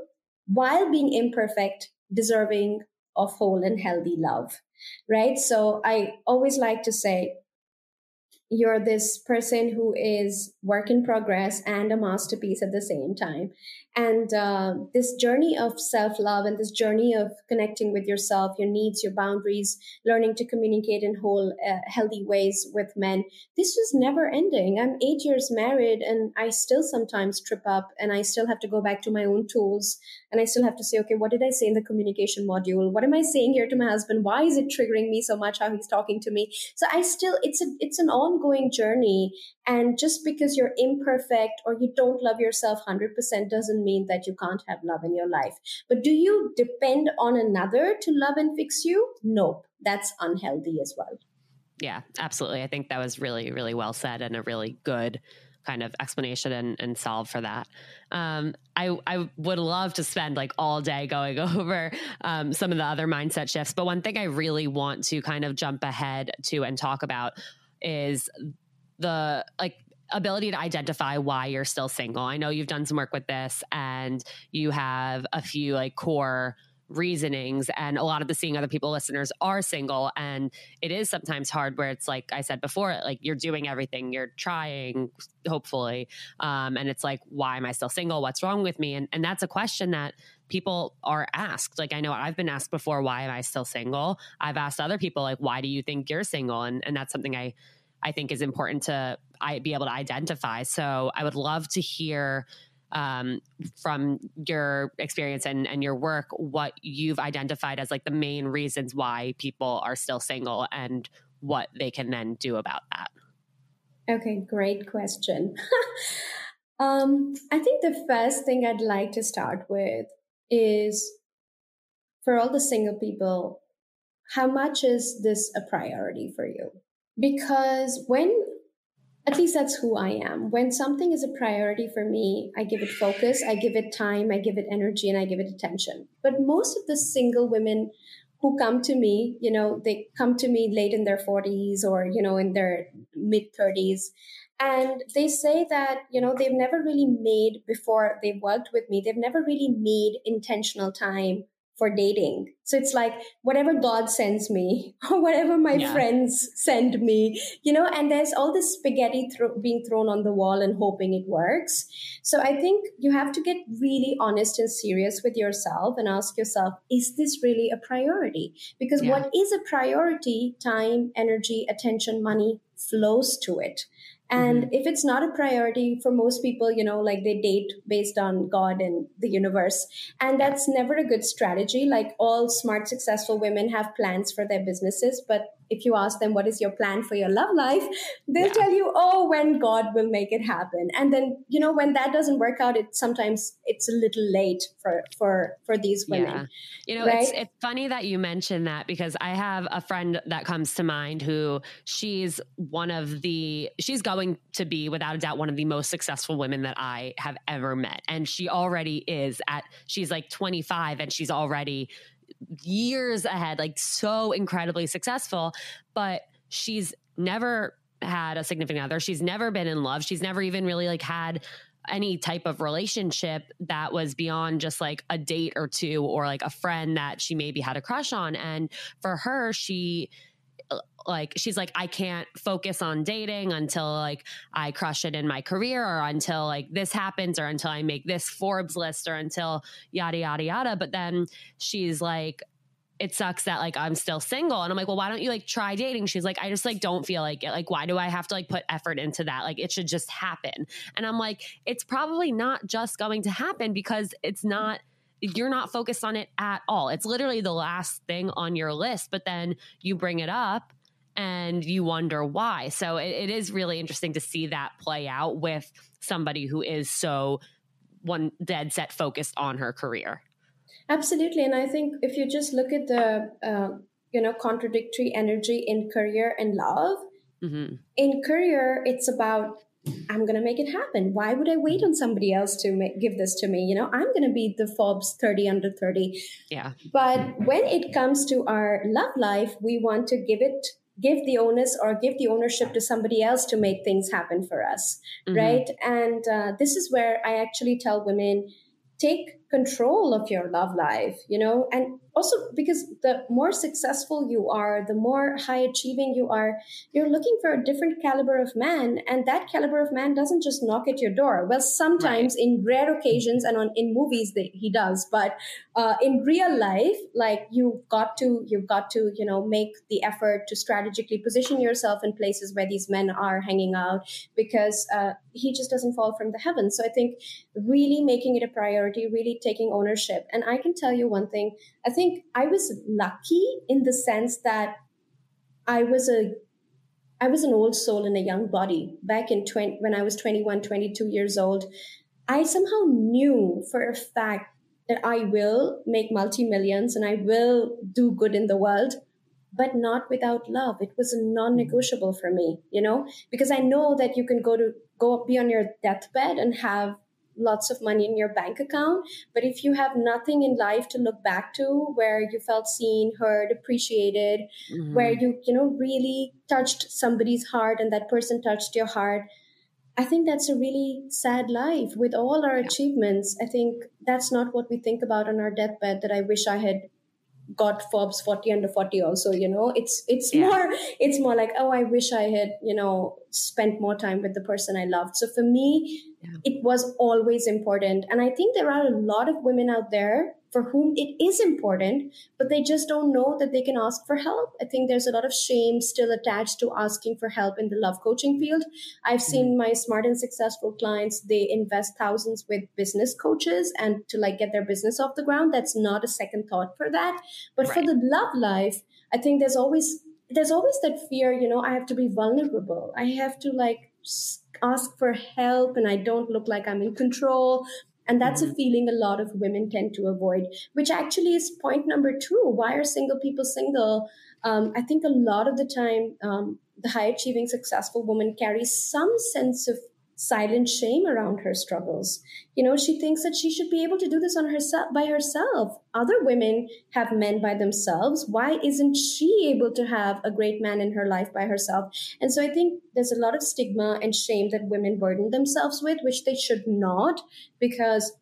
while being imperfect, deserving of whole and healthy love. Right. So I always like to say, you're this person who is work in progress and a masterpiece at the same time. And uh, this journey of self love and this journey of connecting with yourself, your needs, your boundaries, learning to communicate in whole, uh, healthy ways with men, this was never ending. I'm eight years married and I still sometimes trip up and I still have to go back to my own tools and I still have to say, okay, what did I say in the communication module? What am I saying here to my husband? Why is it triggering me so much how he's talking to me? So I still, it's a, it's an ongoing journey. And just because you're imperfect or you don't love yourself 100% doesn't mean that you can't have love in your life. But do you depend on another to love and fix you? Nope. That's unhealthy as well. Yeah, absolutely. I think that was really, really well said and a really good kind of explanation and, and solve for that. Um, I, I would love to spend like all day going over um, some of the other mindset shifts. But one thing I really want to kind of jump ahead to and talk about is the like ability to identify why you're still single. I know you've done some work with this and you have a few like core reasonings and a lot of the seeing other people listeners are single and it is sometimes hard where it's like i said before like you're doing everything you're trying hopefully um, and it's like why am i still single? What's wrong with me? And, and that's a question that people are asked. Like i know i've been asked before why am i still single? I've asked other people like why do you think you're single? And, and that's something i i think is important to I, be able to identify so i would love to hear um, from your experience and, and your work what you've identified as like the main reasons why people are still single and what they can then do about that. Okay, great question. um, I think the first thing I'd like to start with is for all the single people, how much is this a priority for you? Because when at least that's who I am. When something is a priority for me, I give it focus, I give it time, I give it energy, and I give it attention. But most of the single women who come to me, you know, they come to me late in their 40s or, you know, in their mid 30s. And they say that, you know, they've never really made, before they worked with me, they've never really made intentional time for dating. So it's like whatever God sends me or whatever my yeah. friends send me, you know, and there's all this spaghetti thro- being thrown on the wall and hoping it works. So I think you have to get really honest and serious with yourself and ask yourself, is this really a priority? Because yeah. what is a priority, time, energy, attention, money flows to it. And mm-hmm. if it's not a priority for most people, you know, like they date based on God and the universe. And that's never a good strategy. Like all smart, successful women have plans for their businesses, but if you ask them what is your plan for your love life they'll yeah. tell you oh when god will make it happen and then you know when that doesn't work out it sometimes it's a little late for for for these women yeah. you know right? it's, it's funny that you mentioned that because i have a friend that comes to mind who she's one of the she's going to be without a doubt one of the most successful women that i have ever met and she already is at she's like 25 and she's already years ahead, like so incredibly successful, but she's never had a significant other. She's never been in love. She's never even really like had any type of relationship that was beyond just like a date or two or like a friend that she maybe had a crush on. And for her, she Uh, like she's like i can't focus on dating until like i crush it in my career or until like this happens or until i make this forbes list or until yada yada yada but then she's like it sucks that like I'm still single. And I'm like, well, why don't you like try dating? She's like, I just like don't feel like it. Like, why do I have to like put effort into that? Like, it should just happen. And I'm like, it's probably not just going to happen because it's not you're not focused on it at all. It's literally the last thing on your list, but then you bring it up and you wonder why. So it, it is really interesting to see that play out with somebody who is so one dead set focused on her career. Absolutely, and I think if you just look at the uh, you know contradictory energy in career and love, mm-hmm. in career it's about I'm going to make it happen. Why would I wait on somebody else to make, give this to me? You know, I'm going to be the Forbes 30 under 30. Yeah. But when it comes to our love life, we want to give it give the onus or give the ownership to somebody else to make things happen for us mm-hmm. right and uh, this is where i actually tell women take control of your love life, you know, and also because the more successful you are, the more high achieving you are, you're looking for a different caliber of man. And that caliber of man doesn't just knock at your door. Well, sometimes right. in rare occasions and on in movies he does, but uh, in real life, like you've got to, you've got to, you know, make the effort to strategically position yourself in places where these men are hanging out because uh, he just doesn't fall from the heavens. So I think really making it a priority, really taking ownership. And I can tell you one thing, I think I was lucky in the sense that I was a I was an old soul in a young body back in 20, when I was 21, 22 years old. I somehow knew for a fact that I will make multi millions and I will do good in the world, but not without love. It was a non negotiable for me, you know, because I know that you can go to go be on your deathbed and have lots of money in your bank account. But if you have nothing in life to look back to where you felt seen, heard, appreciated, mm-hmm. where you, you know, really touched somebody's heart and that person touched your heart, I think that's a really sad life. With all our yeah. achievements, I think that's not what we think about on our deathbed that I wish I had got Forbes 40 under 40 also, you know. It's it's yeah. more it's more like, oh, I wish I had, you know, spent more time with the person I loved. So for me, yeah. it was always important. And I think there are a lot of women out there for whom it is important, but they just don't know that they can ask for help. I think there's a lot of shame still attached to asking for help in the love coaching field. I've mm-hmm. seen my smart and successful clients, they invest thousands with business coaches and to like get their business off the ground. That's not a second thought for that. But right. for the love life, I think there's always there's always that fear, you know, I have to be vulnerable. I have to like ask for help and I don't look like I'm in control. And that's mm-hmm. a feeling a lot of women tend to avoid, which actually is point number two. Why are single people single? Um, I think a lot of the time, um, the high achieving successful woman carries some sense of silent shame around her struggles. You know, she thinks that she should be able to do this on herself by herself. Other women have men by themselves. Why isn't she able to have a great man in her life by herself? And so I think there's a lot of stigma and shame that women burden themselves with, which they should not, because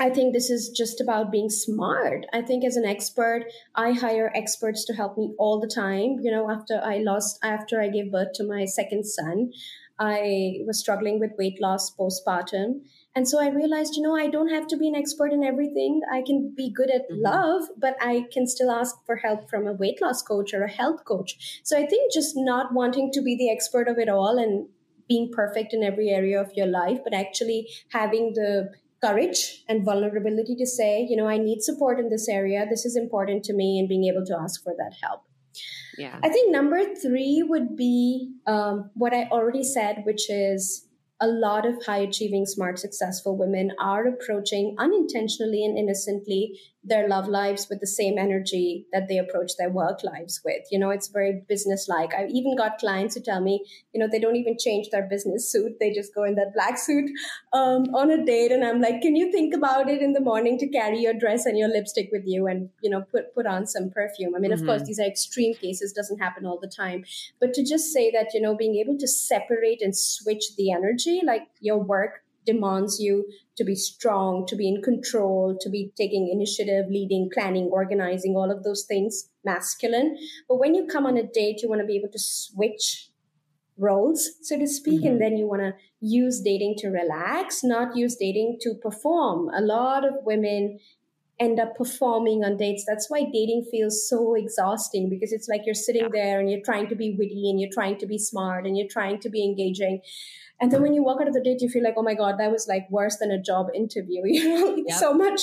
I think this is just about being smart. I think as an expert, I hire experts to help me all the time. You know, after I lost, after I gave birth to my second son, I was struggling with weight loss postpartum. And so I realized, you know, I don't have to be an expert in everything. I can be good at mm-hmm. love, but I can still ask for help from a weight loss coach or a health coach. So I think just not wanting to be the expert of it all and being perfect in every area of your life, but actually having the courage and vulnerability to say, you know, I need support in this area. This is important to me, and being able to ask for that help. Yeah. I think number three would be um, what I already said, which is a lot of high achieving, smart, successful women are approaching unintentionally and innocently their love lives with the same energy that they approach their work lives with. You know, it's very business like. I've even got clients who tell me, you know, they don't even change their business suit. They just go in that black suit um, on a date. And I'm like, can you think about it in the morning to carry your dress and your lipstick with you and, you know, put, put on some perfume? I mean, mm-hmm. of course, these are extreme cases, doesn't happen all the time. But to just say that, you know, being able to separate and switch the energy, like your work demands you to be strong, to be in control, to be taking initiative, leading, planning, organizing, all of those things, masculine. But when you come on a date, you want to be able to switch roles, so to speak, mm-hmm. and then you want to use dating to relax, not use dating to perform. A lot of women end up performing on dates. That's why dating feels so exhausting because it's like you're sitting there and you're trying to be witty and you're trying to be smart and you're trying to be engaging. And then when you walk out of the date, you feel like, oh my God, that was like worse than a job interview. You know, yep. so much,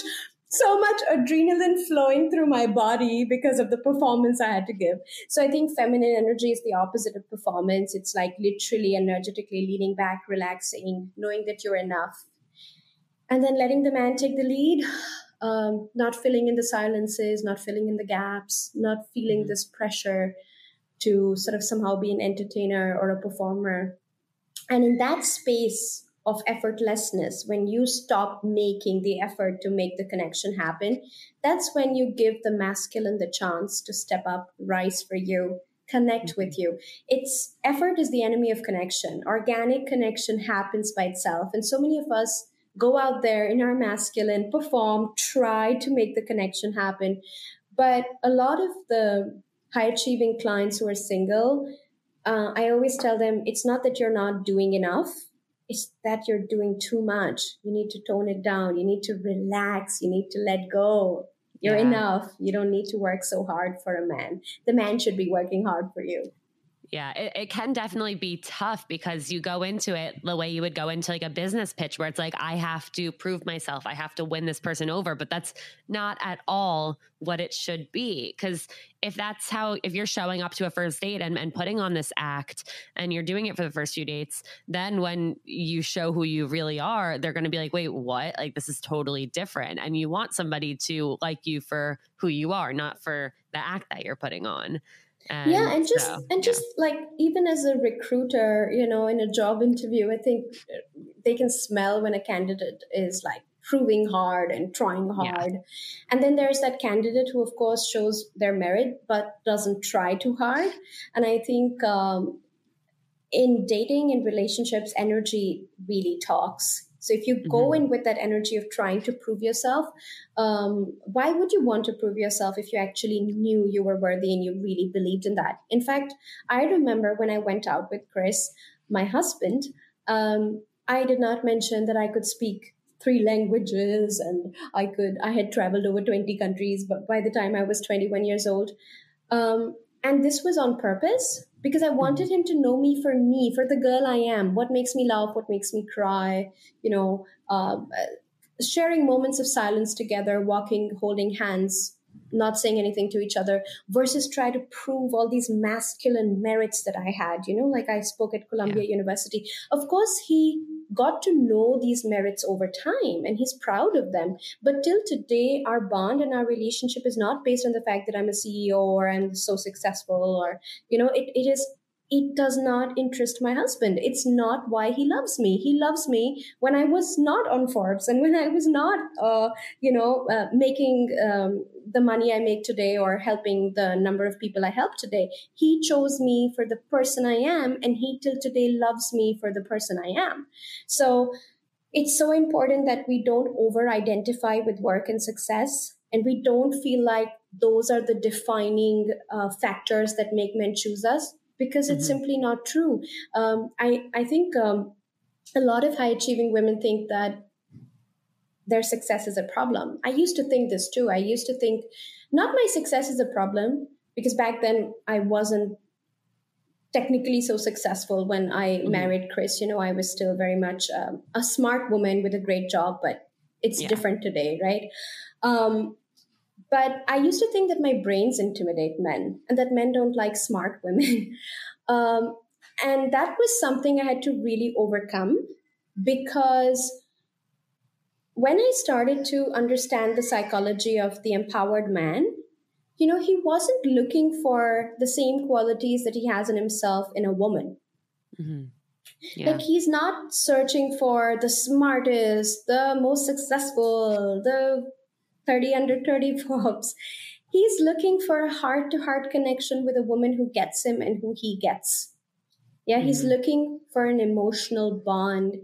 so much adrenaline flowing through my body because of the performance I had to give. So I think feminine energy is the opposite of performance. It's like literally energetically leaning back, relaxing, knowing that you're enough. And then letting the man take the lead, um, not filling in the silences, not filling in the gaps, not feeling mm-hmm. this pressure to sort of somehow be an entertainer or a performer. And in that space of effortlessness, when you stop making the effort to make the connection happen, that's when you give the masculine the chance to step up, rise for you, connect with mm-hmm. you. It's effort is the enemy of connection. Organic connection happens by itself. And so many of us go out there in our masculine, perform, try to make the connection happen. But a lot of the high achieving clients who are single, uh, I always tell them it's not that you're not doing enough, it's that you're doing too much. You need to tone it down. You need to relax. You need to let go. You're yeah. enough. You don't need to work so hard for a man. The man should be working hard for you. Yeah, it, it, can definitely be tough because you go into it the way you would go into like a business pitch where it's like, I have to prove myself, I have to win this person over. But that's not at all what it should be. Because if that's how, if you're showing up to a first date and, and putting on this act and you're doing it for the first few dates, then when you show who you really are, they're going to be like, wait, what? Like, this is totally different. And you want somebody to like you for who you are, not for the act that you're putting on. And yeah, and just so, and just like even as a recruiter, you know, in a job interview, I think they can smell when a candidate is like proving hard and trying hard. Yeah. And then there's that candidate who, of course, shows their merit but doesn't try too hard. And I think um, in dating and relationships, energy really talks. So if you mm-hmm. go in with that energy of trying to prove yourself, um, why would you want to prove yourself if you actually knew you were worthy and you really believed in that? In fact, I remember when I went out with Chris, my husband, um, I did not mention that I could speak three languages and I could I had traveled over 20 countries but by the time I was 21 years old um, and this was on purpose because I wanted him to know me for me, for the girl I am. What makes me laugh? What makes me cry? You know, uh, sharing moments of silence together, walking, holding hands, not saying anything to each other versus try to prove all these masculine merits that I had. You know, like I spoke at Columbia yeah. University. Of course, he got to know these merits over time and he's proud of them. But till today, our bond and our relationship is not based on the fact that I'm a CEO or I'm so successful or, you know, it, it is it does not interest my husband. It's not why he loves me. He loves me when I was not on Forbes and when I was not, uh, you know, uh, making um, the money I make today or helping the number of people I help today. He chose me for the person I am, and he till today loves me for the person I am. So it's so important that we don't over identify with work and success. And we don't feel like those are the defining uh, factors that make men choose us because it's mm-hmm. simply not true. Um, I, I think um, a lot of high achieving women think that their success is a problem. I used to think this too. I used to think not my success is a problem because back then I wasn't technically so successful when I mm-hmm. married Chris. You know, I was still very much um, a smart woman with a great job, but it's yeah. different today, right? Um, but I used to think that my brains intimidate men and that men don't like smart women. um, and that was something I had to really overcome because when I started to understand the psychology of the empowered man, you know, he wasn't looking for the same qualities that he has in himself in a woman. Mm-hmm. Yeah. Like he's not searching for the smartest, the most successful, the 30 under 30 Forbes. He's looking for a heart to heart connection with a woman who gets him and who he gets. Yeah, mm-hmm. he's looking for an emotional bond.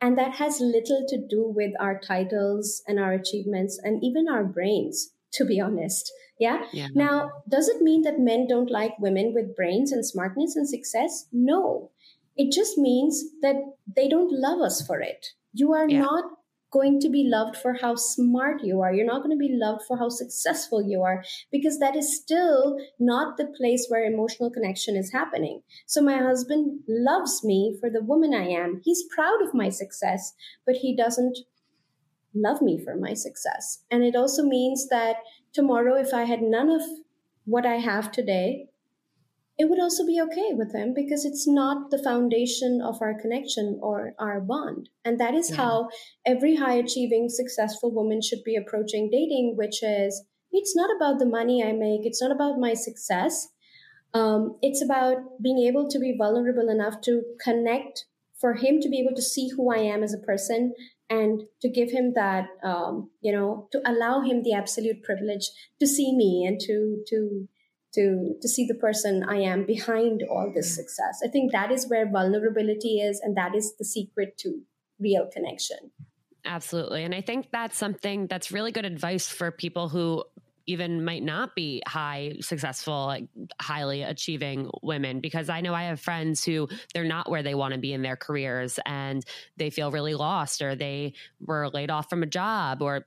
And that has little to do with our titles and our achievements and even our brains, to be honest. Yeah? yeah. Now, does it mean that men don't like women with brains and smartness and success? No. It just means that they don't love us for it. You are yeah. not going to be loved for how smart you are. You're not going to be loved for how successful you are because that is still not the place where emotional connection is happening. So my husband loves me for the woman I am. He's proud of my success, but he doesn't love me for my success. And it also means that tomorrow, if I had none of what I have today, it would also be okay with him because it's not the foundation of our connection or our bond. And that is yeah. how every high achieving, successful woman should be approaching dating, which is it's not about the money I make, it's not about my success. Um, it's about being able to be vulnerable enough to connect for him to be able to see who I am as a person and to give him that, um, you know, to allow him the absolute privilege to see me and to, to, to to see the person i am behind all this success. I think that is where vulnerability is and that is the secret to real connection. Absolutely. And I think that's something that's really good advice for people who even might not be high successful like highly achieving women because i know i have friends who they're not where they want to be in their careers and they feel really lost or they were laid off from a job or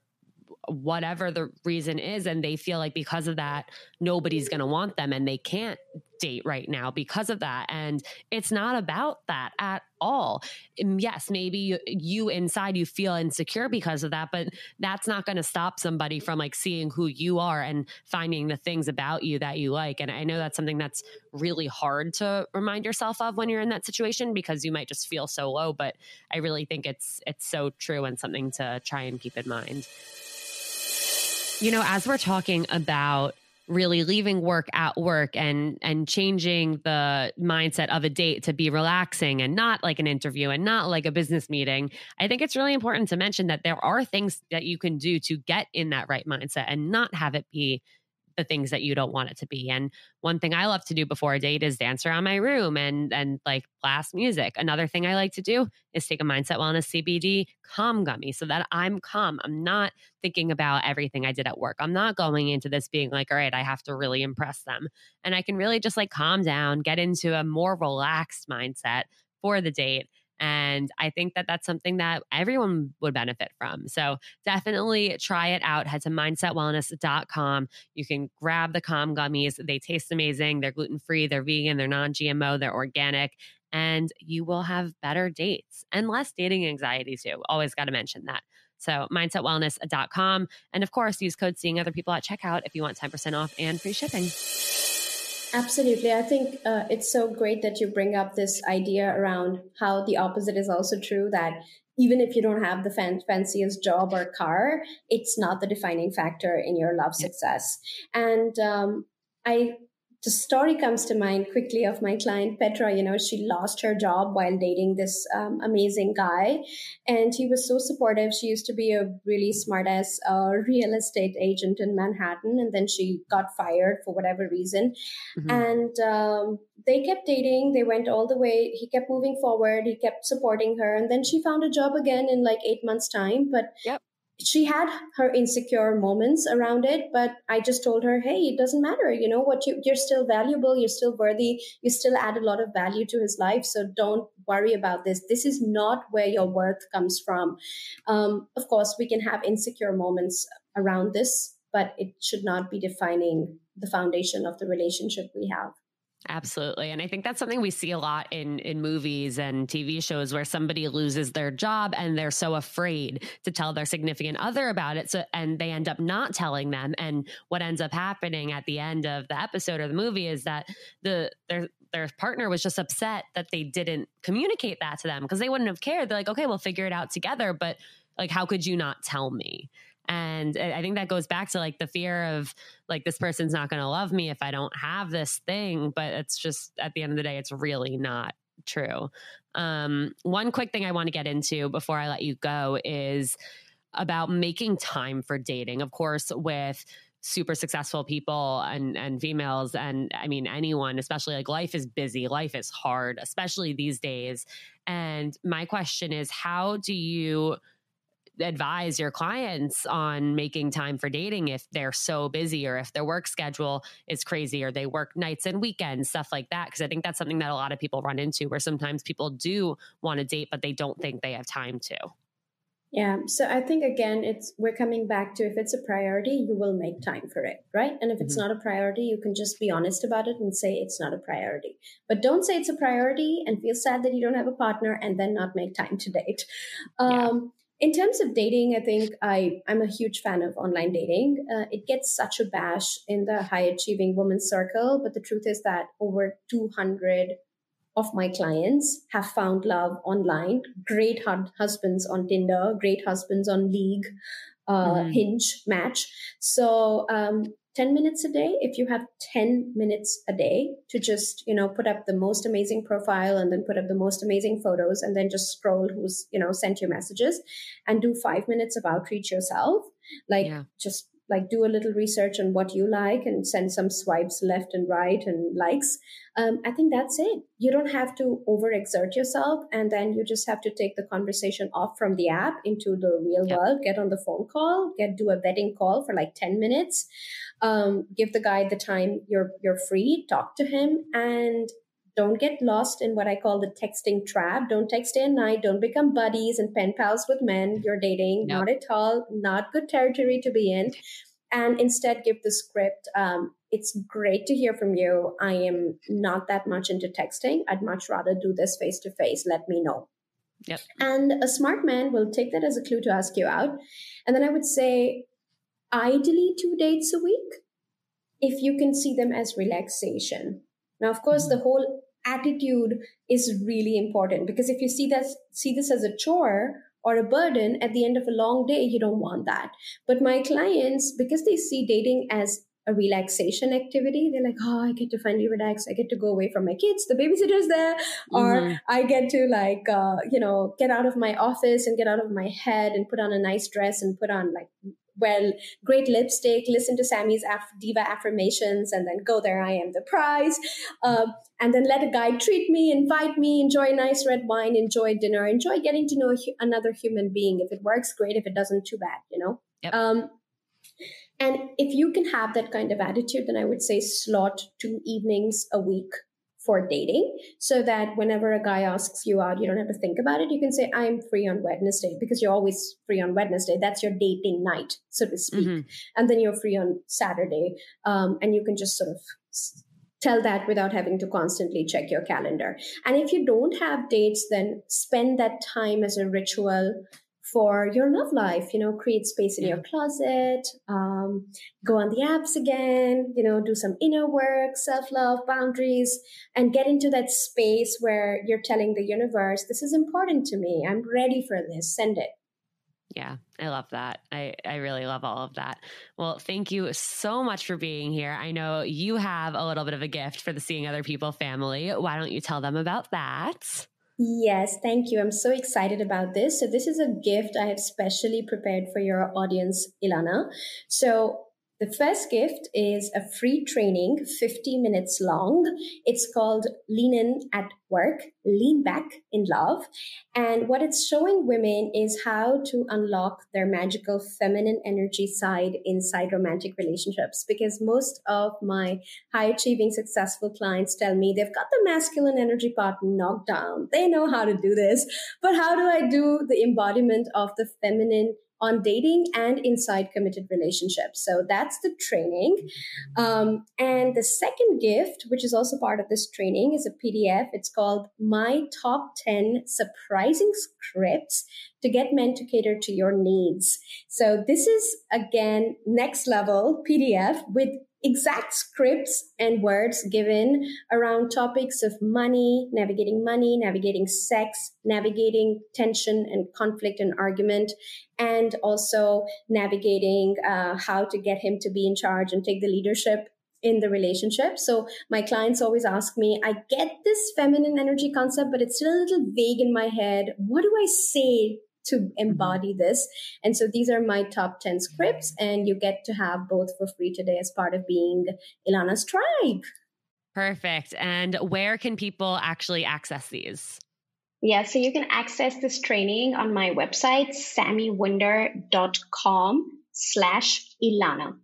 whatever the reason is and they feel like because of that nobody's going to want them and they can't date right now because of that and it's not about that at all. Yes maybe you, you inside you feel insecure because of that but that's not going to stop somebody from like seeing who you are and finding the things about you that you like and i know that's something that's really hard to remind yourself of when you're in that situation because you might just feel so low but i really think it's it's so true and something to try and keep in mind you know, as we're talking about really leaving work at work and and changing the mindset of a date to be relaxing and not like an interview and not like a business meeting i think it's really important to mention that there are things that you can do to get in that right mindset and not have it be the things that you don't want it to be. And one thing I love to do before a date is dance around my room and and like blast music. Another thing I like to do is take a mindset wellness CBD calm gummy so that I'm calm. I'm not thinking about everything I did at work. I'm not going into this being like, all right, I have to really impress them. And I can really just like calm down, get into a more relaxed mindset for the date and I think that that's something that everyone would benefit from. So definitely try it out. Head to mindsetwellness.com. You can grab the Calm gummies. They taste amazing. They're gluten free, they're vegan, they're non GMO, they're organic. And you will have better dates and less dating anxiety too. Always got to mention that. So mindsetwellness.com. And of course, use code seeing other people at checkout if you want 10% off and free shipping. Absolutely. I think uh, it's so great that you bring up this idea around how the opposite is also true that even if you don't have the fan- fanciest job or car, it's not the defining factor in your love success. And um, I the story comes to mind quickly of my client Petra. You know, she lost her job while dating this um, amazing guy, and he was so supportive. She used to be a really smart ass uh, real estate agent in Manhattan, and then she got fired for whatever reason. Mm-hmm. And um, they kept dating. They went all the way. He kept moving forward. He kept supporting her, and then she found a job again in like eight months' time. But yep she had her insecure moments around it but i just told her hey it doesn't matter you know what you, you're still valuable you're still worthy you still add a lot of value to his life so don't worry about this. This is not where your worth comes from. Um, of course we can have insecure moments around this but it should not be defining the foundation of the relationship we have Absolutely. And I think that's something we see a lot in in movies and TV shows where somebody loses their job and they're so afraid to tell their significant other about it so and they end up not telling them and what ends up happening at the end of the episode or the movie is that the their their partner was just upset that they didn't communicate that to them because they wouldn't have cared. They're like, "Okay, we'll figure it out together." But like how could you not tell me? And I think that goes back to like the fear of like, this person's not going to love me if I don't have this thing. But it's just at the end of the day, it's really not true. Um, one quick thing I want to get into before I let you go is about making time for dating. Of course, with super successful people and and females and I mean anyone especially like life is busy life is hard especially these days and my question is how do you advise your clients on making time for dating if they're so busy or if their work schedule is crazy or they work nights and weekends, stuff like that. Because I think that's something that a lot of people run into where sometimes people do want to date, but they don't think they have time to. Yeah. So I think again, it's we're coming back to if it's a priority, you will make time for it, right? And if it's mm-hmm. not a priority, you can just be honest about it and say it's not a priority. But don't say it's a priority and feel sad that you don't have a partner and then not make time to date. Um, yeah in terms of dating, I think I, I'm a huge fan of online dating. Uh, it gets such a bash in the high achieving woman circle, but the truth is that over 200 of my clients have found love online. Great husbands on Tinder, great husbands on League, uh, mm-hmm. Hinge, Match. So um, 10 minutes a day if you have 10 minutes a day to just you know put up the most amazing profile and then put up the most amazing photos and then just scroll who's you know sent you messages and do five minutes of outreach yourself like yeah. just like do a little research on what you like and send some swipes left and right and likes. Um, I think that's it. You don't have to overexert yourself, and then you just have to take the conversation off from the app into the real yep. world. Get on the phone call, get do a vetting call for like ten minutes. Um, give the guy the time you're you're free. Talk to him, and don't get lost in what I call the texting trap. Don't text day and night. Don't become buddies and pen pals with men you're dating. Nope. Not at all. Not good territory to be in. And instead, give the script. Um, it's great to hear from you. I am not that much into texting. I'd much rather do this face to face. Let me know. Yep. And a smart man will take that as a clue to ask you out. And then I would say, ideally, two dates a week if you can see them as relaxation. Now, of course, the whole attitude is really important because if you see this see this as a chore or a burden at the end of a long day, you don't want that. But my clients, because they see dating as a relaxation activity, they're like, oh, I get to finally relax. I get to go away from my kids. The babysitter's there. Mm-hmm. Or I get to like, uh, you know, get out of my office and get out of my head and put on a nice dress and put on like well, great lipstick, listen to Sami's Af- diva affirmations, and then go there, I am the prize. Um, and then let a guy treat me, invite me, enjoy nice red wine, enjoy dinner, enjoy getting to know hu- another human being. If it works, great. If it doesn't, too bad, you know? Yep. Um, and if you can have that kind of attitude, then I would say slot two evenings a week for dating so that whenever a guy asks you out, you don't have to think about it. You can say, I'm free on Wednesday because you're always free on Wednesday. That's your dating night, so to speak. Mm-hmm. And then you're free on Saturday. Um, and you can just sort of tell that without having to constantly check your calendar. And if you don't have dates, then spend that time as a ritual for your love life. You know, create space in your closet, um, go on the apps again, you know, do some inner work, self love, boundaries, and get into that space where you're telling the universe, this is important to me. I'm ready for this. Send it. Yeah, I love that. I, I really love all of that. Well, thank you so much for being here. I know you have a little bit of a gift for the Seeing Other People family. Why don't you tell them about that? Yes, thank you. I'm so excited about this. So, this is a gift I have specially prepared for your audience, Ilana. So, the first gift is a free training, 50 minutes long. It's called Lean In at Work, Lean Back in Love. And what it's showing women is how to unlock their magical feminine energy side inside romantic relationships. Because most of my high achieving, successful clients tell me they've got the masculine energy part knocked down. They know how to do this. But how do I do the embodiment of the feminine on dating and inside committed relationships. So that's the training. Um, and the second gift, which is also part of this training, is a PDF. It's called My Top 10 Surprising Scripts to Get Men to Cater to Your Needs. So this is again next level PDF with exact scripts and words given around topics of money, navigating money, navigating sex, navigating tension and conflict and argument, and also navigating uh, how to get him to be in charge and take the leadership in the relationship. So my clients always ask me, I get this feminine energy concept, but it's still a little vague in my head. What do I say to mm-hmm. embody this. And so these are my top 10 scripts, and you get to have both for free today as part of being Ilana's tribe. Perfect. And where can people actually access these? Yeah, so you can access this training on my website, samiwunder.com slash Ilana.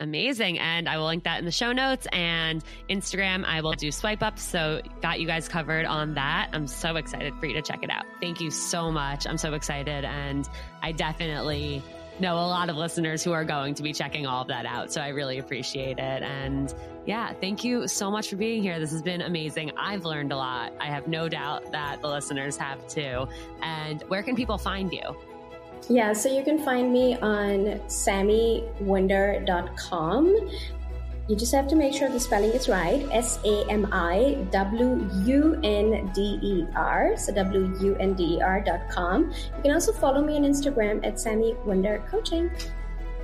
Amazing. And I will link that in the show notes and Instagram. I will do swipe up. So, got you guys covered on that. I'm so excited for you to check it out. Thank you so much. I'm so excited. And I definitely know a lot of listeners who are going to be checking all of that out. So, I really appreciate it. And yeah, thank you so much for being here. This has been amazing. I've learned a lot. I have no doubt that the listeners have too. And where can people find you? Yeah, so you can find me on samiwunder.com. You just have to make sure the spelling is right. S A M I W U N D E R. So W U N D E R dot com. You can also follow me on Instagram at Sami.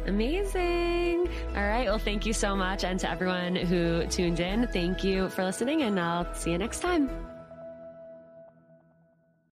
Amazing. All right. Well, thank you so much. And to everyone who tuned in, thank you for listening, and I'll see you next time.